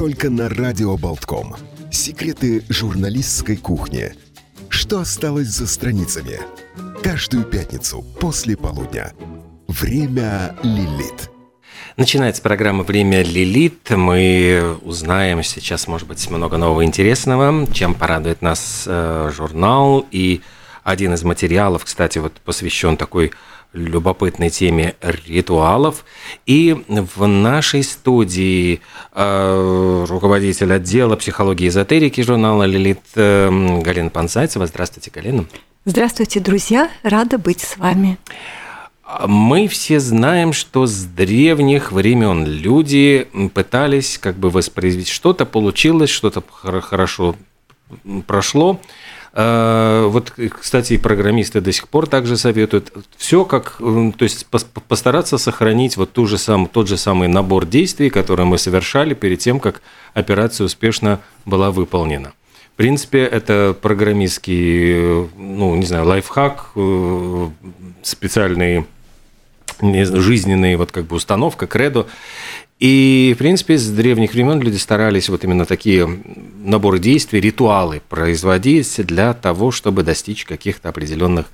только на Радио Болтком. Секреты журналистской кухни. Что осталось за страницами? Каждую пятницу после полудня. Время Лилит. Начинается программа «Время Лилит». Мы узнаем сейчас, может быть, много нового интересного, чем порадует нас э, журнал. И один из материалов, кстати, вот посвящен такой любопытной теме ритуалов. И в нашей студии э, руководитель отдела психологии и эзотерики журнала «Лилит» э, Галина Панцайцева. Здравствуйте, Галина. Здравствуйте, друзья. Рада быть с вами. Мы все знаем, что с древних времен люди пытались как бы воспроизвести что-то, получилось, что-то хорошо прошло, вот, кстати, и программисты до сих пор также советуют все как, то есть постараться сохранить вот ту же сам, тот же самый набор действий, который мы совершали перед тем, как операция успешно была выполнена. В принципе, это программистский, ну, не знаю, лайфхак, э, специальный жизненный вот как бы установка, кредо. И, в принципе, с древних времен люди старались вот именно такие наборы действий, ритуалы производить для того, чтобы достичь каких-то определенных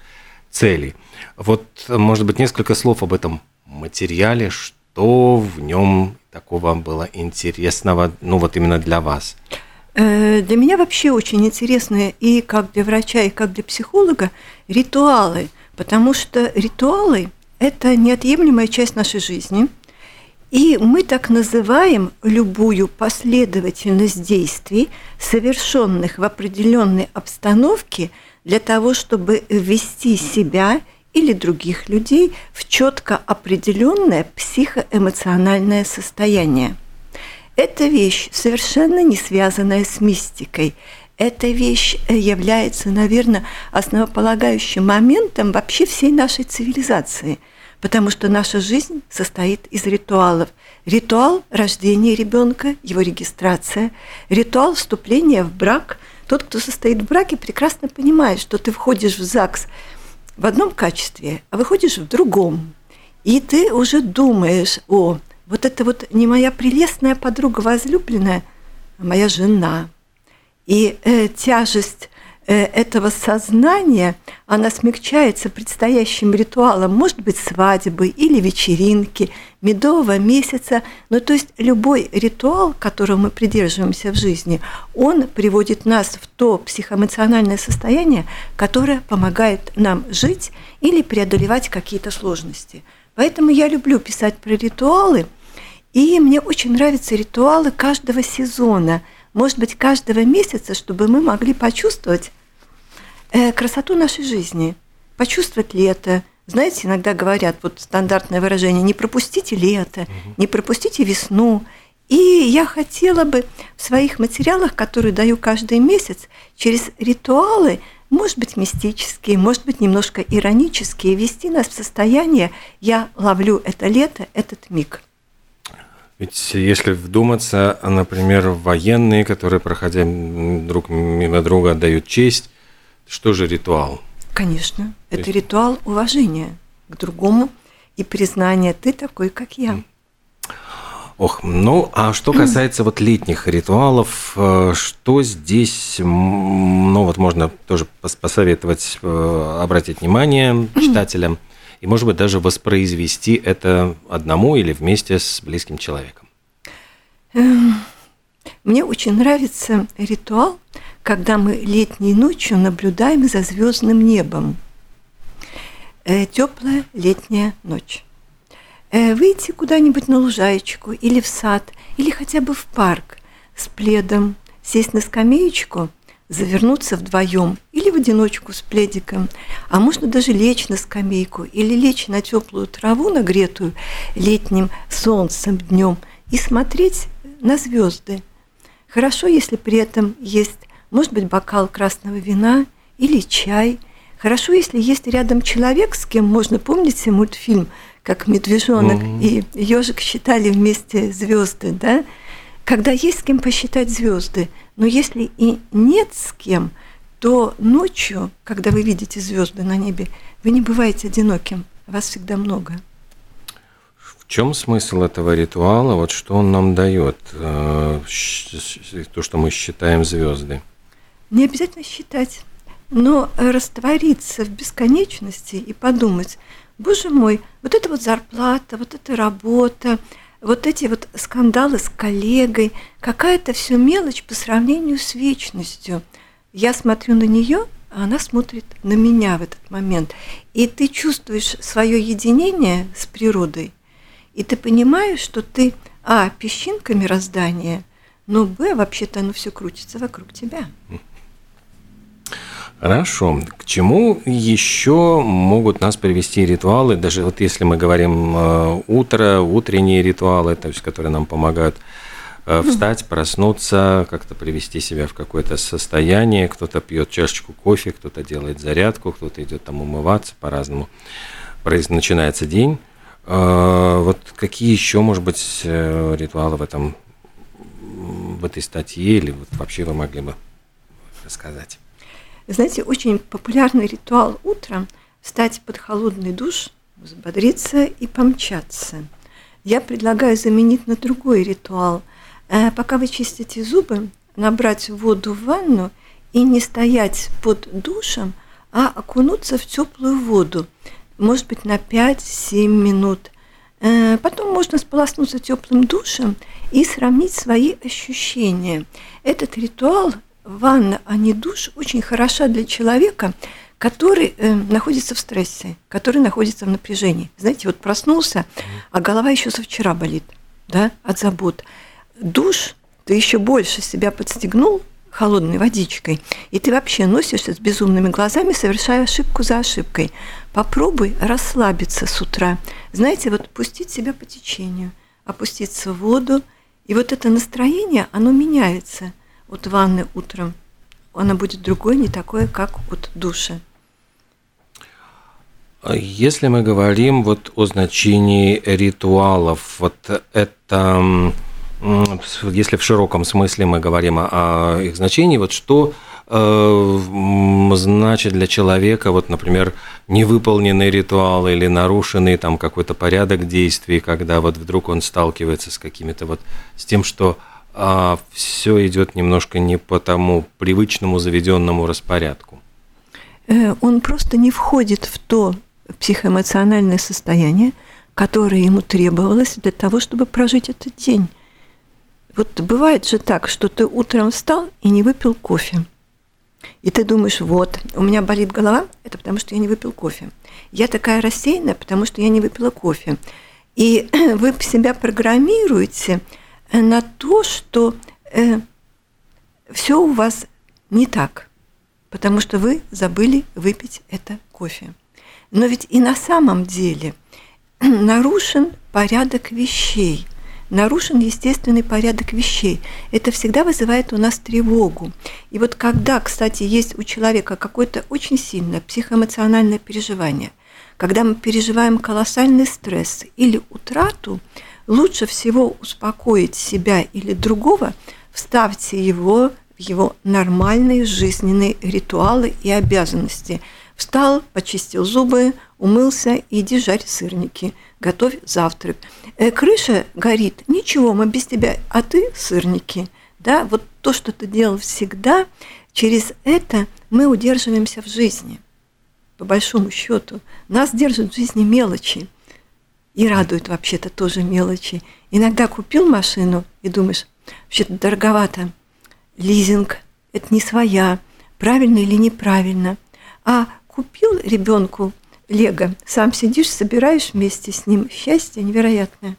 целей. Вот, может быть, несколько слов об этом материале, что в нем такого было интересного, ну вот именно для вас. Э, для меня вообще очень интересны и как для врача, и как для психолога ритуалы, потому что ритуалы – это неотъемлемая часть нашей жизни – и мы так называем любую последовательность действий, совершенных в определенной обстановке, для того, чтобы ввести себя или других людей в четко определенное психоэмоциональное состояние. Эта вещь совершенно не связанная с мистикой. Эта вещь является, наверное, основополагающим моментом вообще всей нашей цивилизации – потому что наша жизнь состоит из ритуалов. Ритуал рождения ребенка, его регистрация, ритуал вступления в брак. Тот, кто состоит в браке, прекрасно понимает, что ты входишь в ЗАГС в одном качестве, а выходишь в другом. И ты уже думаешь, о, вот это вот не моя прелестная подруга возлюбленная, а моя жена. И э, тяжесть этого сознания, она смягчается предстоящим ритуалом, может быть, свадьбы или вечеринки, медового месяца. Ну, то есть любой ритуал, которого мы придерживаемся в жизни, он приводит нас в то психоэмоциональное состояние, которое помогает нам жить или преодолевать какие-то сложности. Поэтому я люблю писать про ритуалы, и мне очень нравятся ритуалы каждого сезона – может быть, каждого месяца, чтобы мы могли почувствовать э, красоту нашей жизни, почувствовать лето. Знаете, иногда говорят, вот стандартное выражение, не пропустите лето, угу. не пропустите весну. И я хотела бы в своих материалах, которые даю каждый месяц, через ритуалы, может быть, мистические, может быть, немножко иронические, вести нас в состояние «я ловлю это лето, этот миг». Ведь если вдуматься, например, военные, которые, проходя друг мимо друга, отдают честь, что же ритуал? Конечно, это есть... ритуал уважения к другому и признания «ты такой, как я». Ох, ну, а что касается вот летних ритуалов, э, что здесь, ну, вот можно тоже посоветовать э, обратить внимание читателям – и, может быть, даже воспроизвести это одному или вместе с близким человеком? Эм, мне очень нравится ритуал, когда мы летней ночью наблюдаем за звездным небом. Э, Теплая летняя ночь. Э, выйти куда-нибудь на лужаечку или в сад, или хотя бы в парк с пледом, сесть на скамеечку завернуться вдвоем или в одиночку с пледиком, а можно даже лечь на скамейку или лечь на теплую траву, нагретую летним солнцем днем и смотреть на звезды. Хорошо, если при этом есть, может быть, бокал красного вина или чай. Хорошо, если есть рядом человек, с кем можно, помните мультфильм, как медвежонок mm-hmm. и ежик считали вместе звезды, да? Когда есть с кем посчитать звезды – но если и нет с кем, то ночью, когда вы видите звезды на небе, вы не бываете одиноким, вас всегда много. В чем смысл этого ритуала? Вот что он нам дает? Э, то, что мы считаем звезды. Не обязательно считать, но раствориться в бесконечности и подумать, боже мой, вот это вот зарплата, вот эта работа, вот эти вот скандалы с коллегой, какая-то все мелочь по сравнению с вечностью. Я смотрю на нее, а она смотрит на меня в этот момент. И ты чувствуешь свое единение с природой, и ты понимаешь, что ты, а, песчинка мироздания, но, б, вообще-то оно все крутится вокруг тебя. Хорошо. К чему еще могут нас привести ритуалы, даже вот если мы говорим э, утро, утренние ритуалы, то есть, которые нам помогают э, встать, проснуться, как-то привести себя в какое-то состояние. Кто-то пьет чашечку кофе, кто-то делает зарядку, кто-то идет там умываться по-разному. Начинается день. Э, вот какие еще, может быть, ритуалы в этом в этой статье или вот вообще вы могли бы рассказать? Знаете, очень популярный ритуал утром – встать под холодный душ, взбодриться и помчаться. Я предлагаю заменить на другой ритуал. Э, пока вы чистите зубы, набрать воду в ванну и не стоять под душем, а окунуться в теплую воду, может быть, на 5-7 минут. Э, потом можно сполоснуться теплым душем и сравнить свои ощущения. Этот ритуал ванна, а не душ, очень хороша для человека, который э, находится в стрессе, который находится в напряжении. Знаете, вот проснулся, а голова еще со вчера болит, да, от забот. Душ, ты еще больше себя подстегнул холодной водичкой, и ты вообще носишься с безумными глазами, совершая ошибку за ошибкой. Попробуй расслабиться с утра. Знаете, вот пустить себя по течению, опуститься в воду, и вот это настроение, оно меняется – от ванны утром, она будет другой, не такой, как от душа. Если мы говорим вот о значении ритуалов, вот это, если в широком смысле мы говорим о их значении, вот что э, значит для человека, вот, например, невыполненный ритуал или нарушенный там какой-то порядок действий, когда вот вдруг он сталкивается с какими-то вот, с тем, что а все идет немножко не по тому привычному заведенному распорядку? Э, он просто не входит в то психоэмоциональное состояние, которое ему требовалось для того, чтобы прожить этот день. Вот бывает же так, что ты утром встал и не выпил кофе. И ты думаешь, вот, у меня болит голова, это потому что я не выпил кофе. Я такая рассеянная, потому что я не выпила кофе. И вы себя программируете – на то, что э, все у вас не так, потому что вы забыли выпить это кофе. Но ведь и на самом деле нарушен порядок вещей, нарушен естественный порядок вещей. Это всегда вызывает у нас тревогу. И вот когда, кстати, есть у человека какое-то очень сильное психоэмоциональное переживание, когда мы переживаем колоссальный стресс или утрату, лучше всего успокоить себя или другого, вставьте его в его нормальные жизненные ритуалы и обязанности. Встал, почистил зубы, умылся, иди жарь сырники, готовь завтрак. Э, крыша горит, ничего, мы без тебя, а ты сырники. Да, вот то, что ты делал всегда, через это мы удерживаемся в жизни. По большому счету, нас держат в жизни мелочи. И радует вообще-то тоже мелочи. Иногда купил машину и думаешь, вообще-то дороговато. Лизинг – это не своя, правильно или неправильно. А купил ребенку Лего, сам сидишь, собираешь вместе с ним. Счастье невероятное.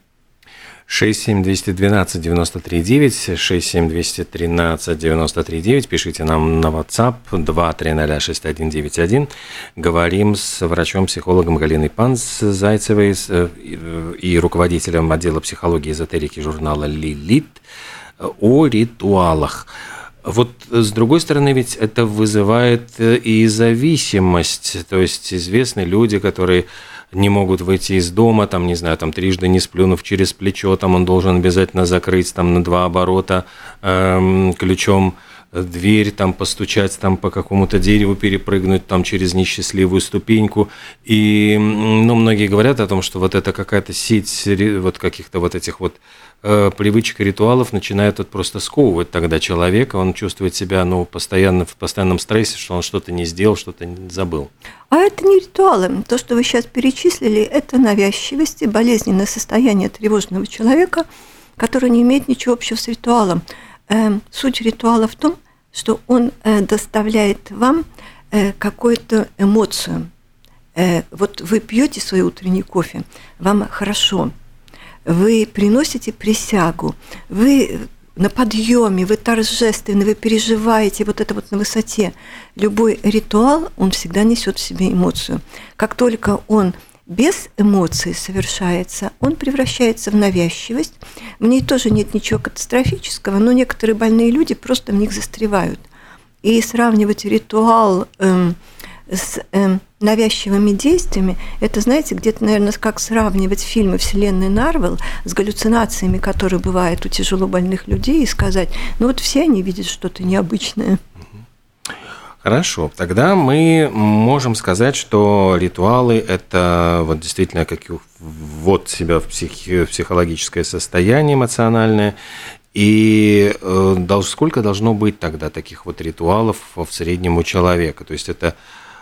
67212 93 9, 67213 93 9. Пишите нам на WhatsApp 2306191. Говорим с врачом-психологом Галиной Панс Зайцевой э, и руководителем отдела психологии и эзотерики журнала «Лилит» о ритуалах. Вот с другой стороны, ведь это вызывает э, и зависимость. То есть известны люди, которые не могут выйти из дома, там, не знаю, там трижды не сплюнув через плечо, там он должен обязательно закрыть там на два оборота эм, ключом дверь, там постучать, там по какому-то дереву перепрыгнуть, там через несчастливую ступеньку. И ну, многие говорят о том, что вот это какая-то сеть вот каких-то вот этих вот э, привычек и ритуалов начинает вот просто сковывать тогда человека, он чувствует себя ну, постоянно в постоянном стрессе, что он что-то не сделал, что-то забыл. А это не ритуалы. То, что вы сейчас перечислили, это навязчивость и болезненное состояние тревожного человека, который не имеет ничего общего с ритуалом. Эм, суть ритуала в том, что он э, доставляет вам э, какую-то эмоцию. Э, вот вы пьете свой утренний кофе, вам хорошо, вы приносите присягу, вы на подъеме, вы торжественны, вы переживаете вот это вот на высоте. Любой ритуал, он всегда несет в себе эмоцию. Как только он без эмоций совершается, он превращается в навязчивость. В ней тоже нет ничего катастрофического, но некоторые больные люди просто в них застревают. И сравнивать ритуал эм, с эм, навязчивыми действиями, это, знаете, где-то, наверное, как сравнивать фильмы вселенной Нарвел с галлюцинациями, которые бывают у тяжело больных людей, и сказать, ну вот все они видят что-то необычное. Хорошо, тогда мы можем сказать, что ритуалы – это вот действительно как вот себя в психи, психологическое состояние эмоциональное, и э, сколько должно быть тогда таких вот ритуалов в среднем у человека? То есть это,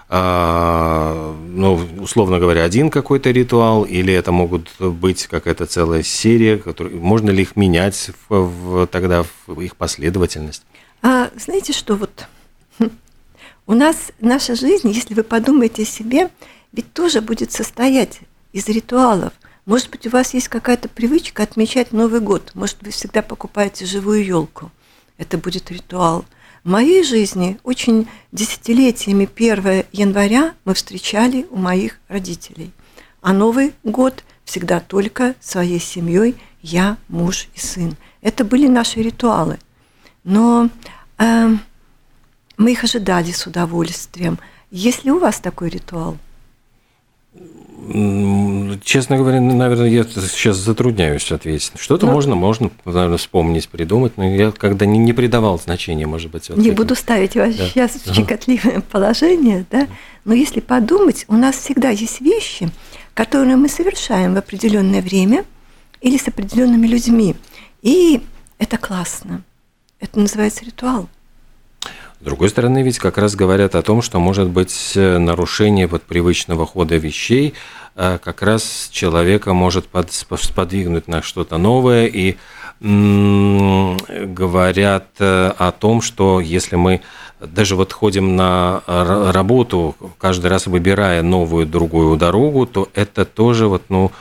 э, ну, условно говоря, один какой-то ритуал, или это могут быть какая-то целая серия, который, можно ли их менять в, в, тогда в их последовательность? А знаете, что вот у нас наша жизнь, если вы подумаете о себе, ведь тоже будет состоять из ритуалов. Может быть, у вас есть какая-то привычка отмечать Новый год. Может, вы всегда покупаете живую елку. Это будет ритуал. В моей жизни очень десятилетиями 1 января мы встречали у моих родителей. А Новый год всегда только своей семьей, я, муж и сын. Это были наши ритуалы. Но э, мы их ожидали с удовольствием. Есть ли у вас такой ритуал? Честно говоря, наверное, я сейчас затрудняюсь ответить. Что-то ну, можно, можно, наверное, вспомнить, придумать, но я когда не, не придавал значения, может быть. Вот не этим. буду ставить вас да. сейчас в щекотливое положение, да? но если подумать, у нас всегда есть вещи, которые мы совершаем в определенное время или с определенными людьми. И это классно. Это называется ритуал. С другой стороны, ведь как раз говорят о том, что может быть э, нарушение вот привычного хода вещей, э, как раз человека может под, сподвигнуть на что-то новое, и говорят э, о том, что если мы даже вот ходим на работу, каждый раз выбирая новую другую дорогу, то это тоже вот, ну,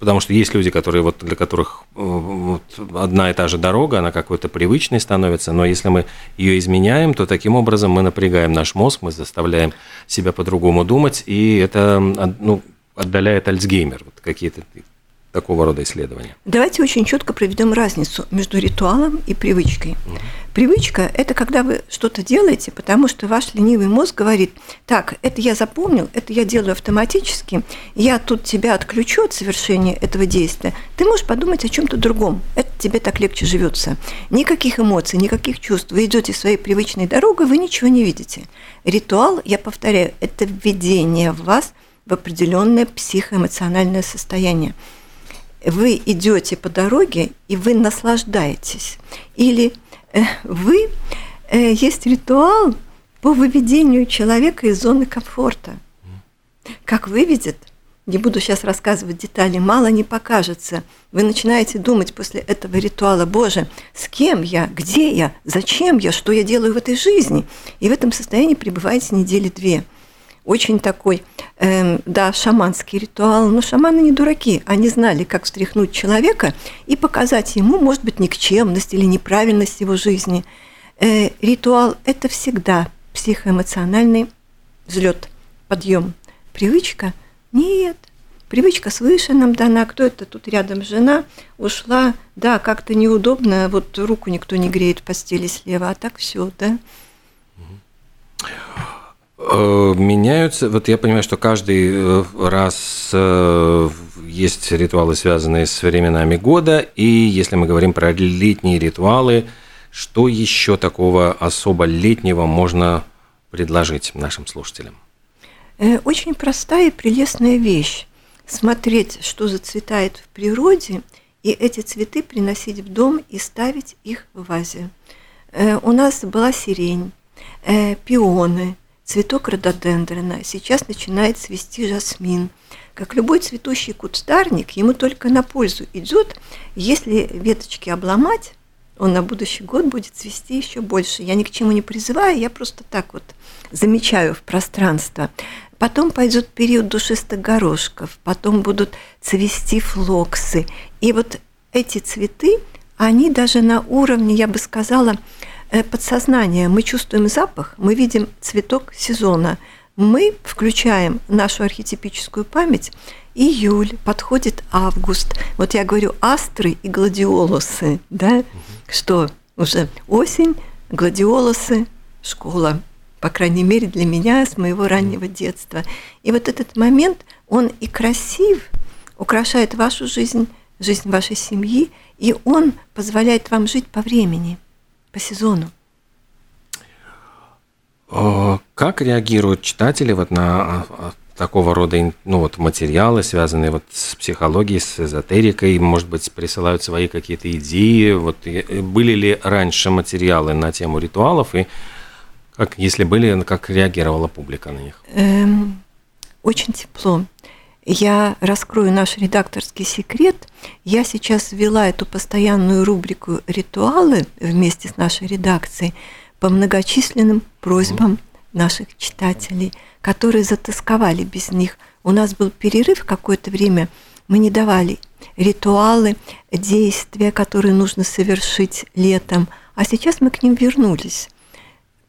Потому что есть люди, которые вот для которых э, вот одна и та же дорога, она какой-то привычной становится, но если мы ее изменяем, то таким образом мы напрягаем наш мозг, мы заставляем себя по-другому думать, и это ну, отдаляет Альцгеймер, вот какие-то такого рода исследования. Давайте очень четко проведем разницу между ритуалом и привычкой. Угу. Привычка – это когда вы что-то делаете, потому что ваш ленивый мозг говорит, так, это я запомнил, это я делаю автоматически, я тут тебя отключу от совершения этого действия, ты можешь подумать о чем-то другом, это тебе так легче живется. Никаких эмоций, никаких чувств, вы идете своей привычной дорогой, вы ничего не видите. Ритуал, я повторяю, это введение в вас в определенное психоэмоциональное состояние вы идете по дороге и вы наслаждаетесь. Или вы э, есть ритуал по выведению человека из зоны комфорта. Как выведет, не буду сейчас рассказывать детали, мало не покажется. Вы начинаете думать после этого ритуала, Боже, с кем я, где я, зачем я, что я делаю в этой жизни. И в этом состоянии пребываете недели две очень такой, э, да, шаманский ритуал. Но шаманы не дураки, они знали, как встряхнуть человека и показать ему, может быть, никчемность или неправильность его жизни. Э, ритуал – это всегда психоэмоциональный взлет, подъем. Привычка – нет. Привычка свыше нам дана, кто это тут рядом жена, ушла, да, как-то неудобно, вот руку никто не греет в постели слева, а так все, да. Э, меняются. Вот я понимаю, что каждый э, раз э, есть ритуалы, связанные с временами года, и если мы говорим про летние ритуалы, Что еще такого особо летнего можно предложить нашим слушателям? Очень простая и прелестная вещь. Смотреть, что зацветает в природе, и эти цветы приносить в дом и ставить их в вазе. У нас была сирень, пионы, цветок рододендрона. Сейчас начинает цвести жасмин. Как любой цветущий кустарник, ему только на пользу идет, если веточки обломать, он на будущий год будет цвести еще больше. Я ни к чему не призываю, я просто так вот замечаю в пространство. Потом пойдет период душистых горошков, потом будут цвести флоксы. И вот эти цветы, они даже на уровне, я бы сказала, э, подсознания. Мы чувствуем запах, мы видим цветок сезона. Мы включаем нашу архетипическую память. Июль, подходит август. Вот я говорю астры и гладиолусы, да, что уже осень, гладиолусы, школа по крайней мере для меня с моего раннего детства. И вот этот момент, он и красив, украшает вашу жизнь, жизнь вашей семьи, и он позволяет вам жить по времени, по сезону. Как реагируют читатели вот на а, а, такого рода ну, вот, материалы, связанные вот с психологией, с эзотерикой, может быть, присылают свои какие-то идеи? Вот, были ли раньше материалы на тему ритуалов, и как, если были, как реагировала публика на них? Эм, очень тепло. Я раскрою наш редакторский секрет. Я сейчас ввела эту постоянную рубрику «Ритуалы» вместе с нашей редакцией по многочисленным просьбам наших читателей, которые затасковали без них. У нас был перерыв какое-то время, мы не давали ритуалы, действия, которые нужно совершить летом, а сейчас мы к ним вернулись.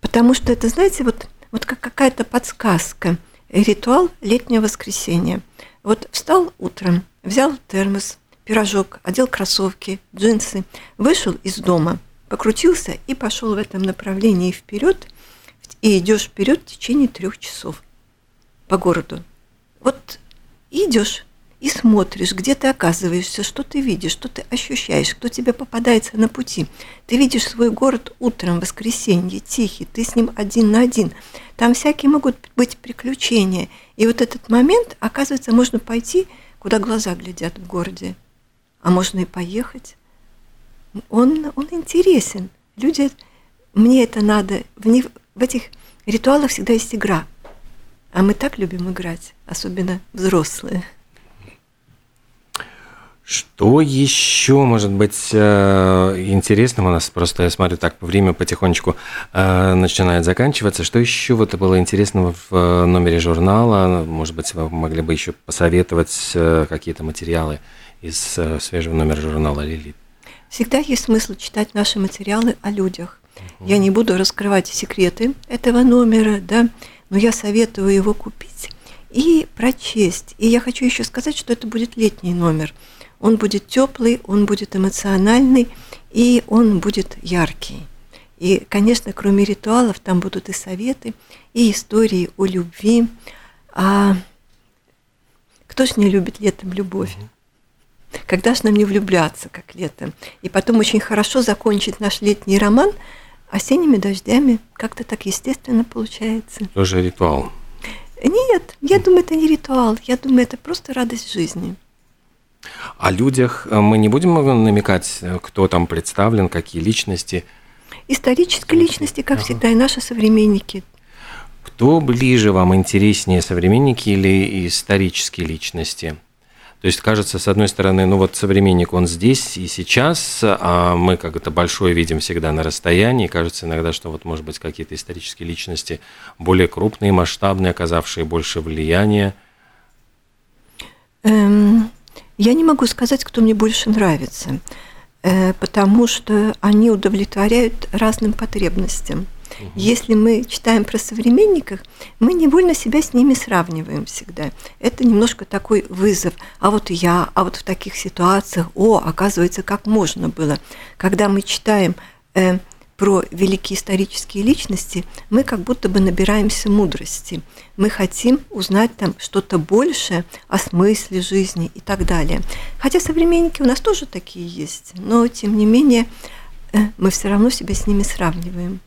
Потому что это, знаете, вот, вот как какая-то подсказка. Ритуал летнего воскресенья. Вот встал утром, взял термос, пирожок, одел кроссовки, джинсы, вышел из дома, покрутился и пошел в этом направлении вперед, и идешь вперед в течение трех часов по городу. Вот идешь и смотришь, где ты оказываешься, что ты видишь, что ты ощущаешь, кто тебе попадается на пути. Ты видишь свой город утром, в воскресенье, тихий, ты с ним один на один. Там всякие могут быть приключения. И вот этот момент, оказывается, можно пойти, куда глаза глядят в городе. А можно и поехать. Он, он интересен. Люди, мне это надо. В, них, в этих ритуалах всегда есть игра. А мы так любим играть, особенно взрослые. Что еще может быть э, интересным у нас? Просто я смотрю, так время потихонечку э, начинает заканчиваться. Что еще вот было интересного в э, номере журнала? Может быть, вы могли бы еще посоветовать какие-то материалы из свежего номера журнала «Лилит»? Всегда есть смысл читать наши материалы о людях. Угу. Я не буду раскрывать секреты этого номера, да, но я советую его купить и прочесть. И я хочу еще сказать, что это будет летний номер – он будет теплый, он будет эмоциональный, и он будет яркий. И, конечно, кроме ритуалов, там будут и советы, и истории о любви. А кто ж не любит летом любовь? Когда же нам не влюбляться, как летом? И потом очень хорошо закончить наш летний роман осенними дождями. Как-то так естественно получается. Тоже ритуал. Нет, я думаю, это не ритуал. Я думаю, это просто радость жизни. О людях э, мы не будем намекать, э, кто там представлен, какие личности. Исторические личности, как ага. всегда, и наши современники. Кто ближе вам, интереснее, современники или исторические личности? То есть кажется, с одной стороны, ну вот современник, он здесь и сейчас, а мы как это большое видим всегда на расстоянии. Кажется иногда, что вот, может быть, какие-то исторические личности более крупные, масштабные, оказавшие больше влияния. Эм, я не могу сказать, кто мне больше нравится, э, потому что они удовлетворяют разным потребностям. Если мы читаем про современников, мы невольно себя с ними сравниваем всегда. Это немножко такой вызов. А вот я, а вот в таких ситуациях, о, оказывается, как можно было. Когда мы читаем э, про великие исторические личности, мы как будто бы набираемся мудрости. Мы хотим узнать там что-то большее о смысле жизни и так далее. Хотя современники у нас тоже такие есть, но тем не менее э, мы все равно себя с ними сравниваем.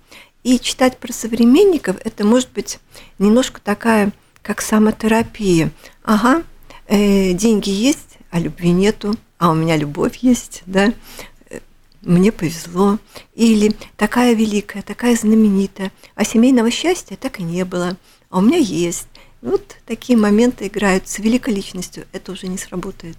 И читать про современников это может быть немножко такая, как самотерапия. Ага, э, деньги есть, а любви нету, а у меня любовь есть, да, мне повезло. Или такая великая, такая знаменитая, а семейного счастья так и не было, а у меня есть. Вот такие моменты играют с великой личностью, это уже не сработает.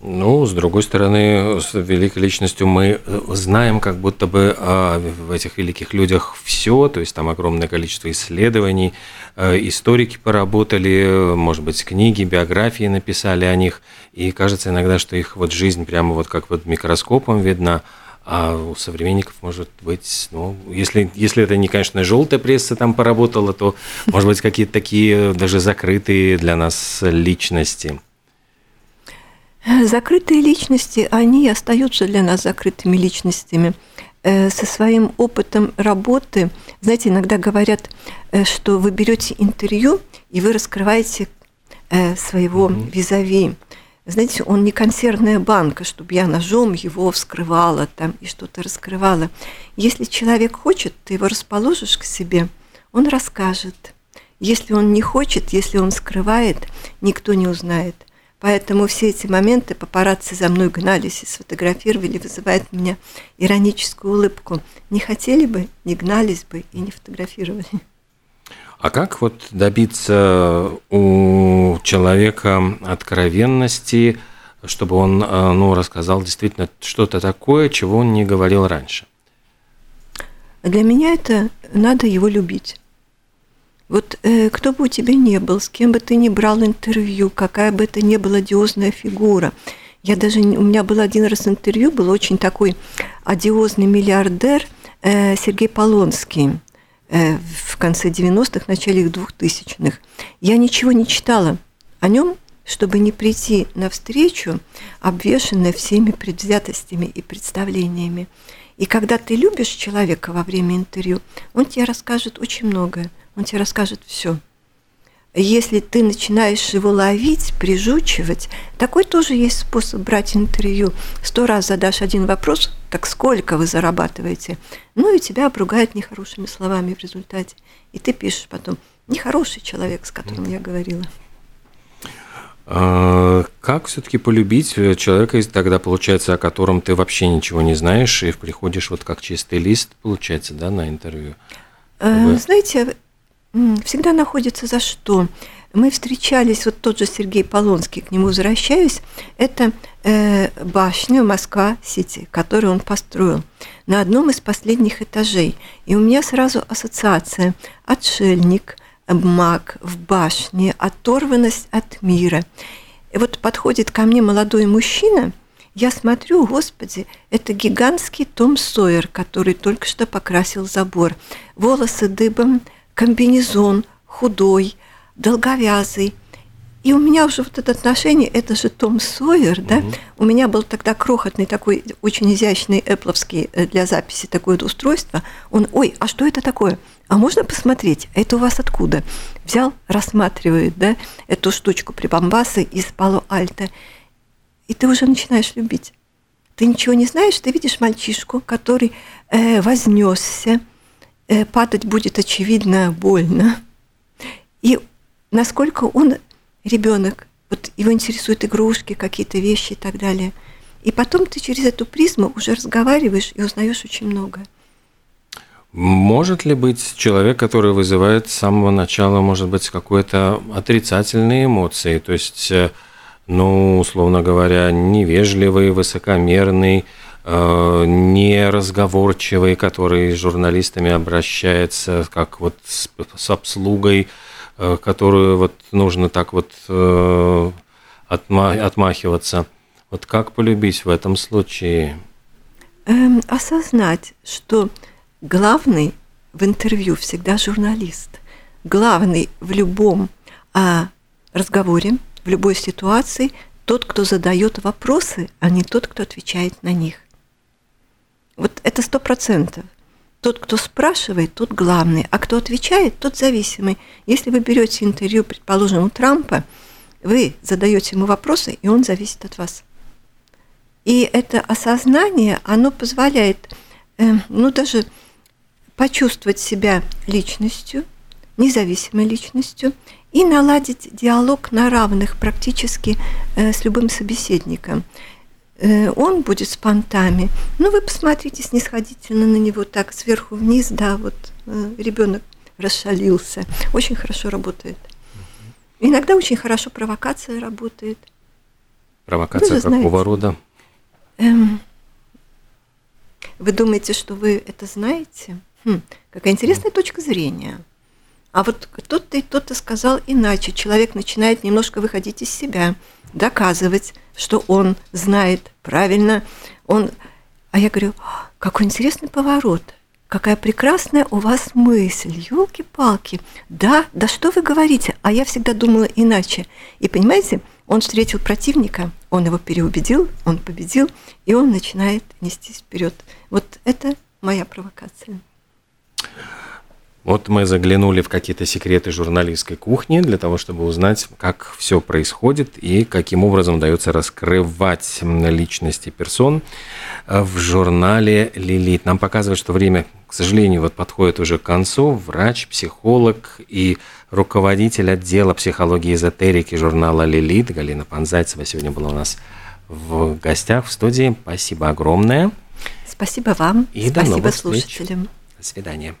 Ну, с другой стороны, с великой личностью мы знаем как будто бы о, в этих великих людях все, то есть там огромное количество исследований, э, историки поработали, может быть, книги, биографии написали о них, и кажется иногда, что их вот жизнь прямо вот как вот микроскопом видна, а у современников может быть, ну, если, если это не, конечно, желтая пресса там поработала, то, может быть, какие-то такие даже закрытые для нас личности – Закрытые личности, они остаются для нас закрытыми личностями э, со своим опытом работы. Знаете, иногда говорят, э, что вы берете интервью и вы раскрываете э, своего mm-hmm. визави. Знаете, он не консервная банка, чтобы я ножом его вскрывала там и что-то раскрывала. Если человек хочет, ты его расположишь к себе, он расскажет. Если он не хочет, если он скрывает, никто не узнает. Поэтому все эти моменты папарацци за мной гнались и сфотографировали, вызывают у меня ироническую улыбку. Не хотели бы, не гнались бы и не фотографировали. А как вот добиться у человека откровенности, чтобы он э, ну, рассказал действительно что-то такое, чего он не говорил раньше? Для меня это надо его любить. Вот э, кто бы у тебя не был, с кем бы ты ни брал интервью, какая бы это ни была одиозная фигура. Я даже, у меня был один раз интервью, был очень такой одиозный миллиардер э, Сергей Полонский э, в конце 90-х, начале 2000-х. Я ничего не читала о нем, чтобы не прийти навстречу, обвешенная всеми предвзятостями и представлениями. И когда ты любишь человека во время интервью, он тебе расскажет очень многое он тебе расскажет все. Если ты начинаешь его ловить, прижучивать, такой тоже есть способ брать интервью. Сто раз задашь один вопрос, так сколько вы зарабатываете? Ну и тебя обругают нехорошими словами в результате. И ты пишешь потом, нехороший человек, с которым я говорила. А, как все-таки полюбить человека, тогда получается, о котором ты вообще ничего не знаешь, и приходишь вот как чистый лист, получается, да, на интервью? Вы... Знаете, всегда находится за что. Мы встречались, вот тот же Сергей Полонский, к нему возвращаюсь, это э, башня Москва-Сити, которую он построил на одном из последних этажей. И у меня сразу ассоциация «отшельник», «маг в башне», «оторванность от мира». И вот подходит ко мне молодой мужчина, я смотрю, господи, это гигантский Том Сойер, который только что покрасил забор. Волосы дыбом, комбинезон, худой, долговязый. И у меня уже вот это отношение, это же Том Сойер, да? Угу. У меня был тогда крохотный такой очень изящный эпловский э, для записи такое устройство. Он, ой, а что это такое? А можно посмотреть? Это у вас откуда? Взял, рассматривает, да, эту штучку прибамбасы из Пало-Альто. И ты уже начинаешь любить. Ты ничего не знаешь, ты видишь мальчишку, который э, вознесся, падать будет очевидно больно. И насколько он ребенок, вот его интересуют игрушки, какие-то вещи и так далее. И потом ты через эту призму уже разговариваешь и узнаешь очень много. Может ли быть человек, который вызывает с самого начала, может быть, какие-то отрицательные эмоции, то есть, э, ну, условно говоря, невежливый, высокомерный, Э, неразговорчивый, который с журналистами обращается, как вот с, с обслугой, э, которую вот нужно так вот э, отма, отмахиваться. Вот как полюбить в этом случае? Эм, осознать, что главный в интервью всегда журналист. Главный в любом а, разговоре, в любой ситуации тот, кто задает вопросы, а не тот, кто отвечает на них. Вот это сто процентов. Тот, кто спрашивает, тот главный, а кто отвечает, тот зависимый. Если вы берете интервью, предположим, у Трампа, вы задаете ему вопросы, и он зависит от вас. И это осознание, оно позволяет, э, ну, даже почувствовать себя личностью, независимой личностью, и наладить диалог на равных практически э, с любым собеседником. Э, он будет с понтами. Ну, вы посмотрите снисходительно на него так, сверху вниз, да, вот э, ребенок расшалился. Очень хорошо работает. Иногда очень хорошо провокация работает. Провокация ну, какого знаете. рода? Эм, вы думаете, что вы это знаете? Хм, какая интересная точка зрения. А вот кто-то и кто-то сказал иначе. Человек начинает немножко выходить из себя, доказывать, что он знает правильно. Он... А я говорю, какой интересный поворот. Какая прекрасная у вас мысль, елки-палки. Да, да что вы говорите? А я всегда думала иначе. И понимаете, он встретил противника, он его переубедил, он победил, и он начинает нестись вперед. Вот это моя провокация. Вот мы заглянули в какие-то секреты журналистской кухни для того, чтобы узнать, как все происходит и каким образом удается раскрывать личности персон в журнале «Лилит». Нам показывают, что время, к сожалению, вот подходит уже к концу. Врач, психолог и руководитель отдела психологии и эзотерики журнала «Лилит» Галина Панзайцева сегодня была у нас в гостях в студии. Спасибо огромное. Спасибо вам. И Спасибо до новых слушателям. Встреч. До свидания.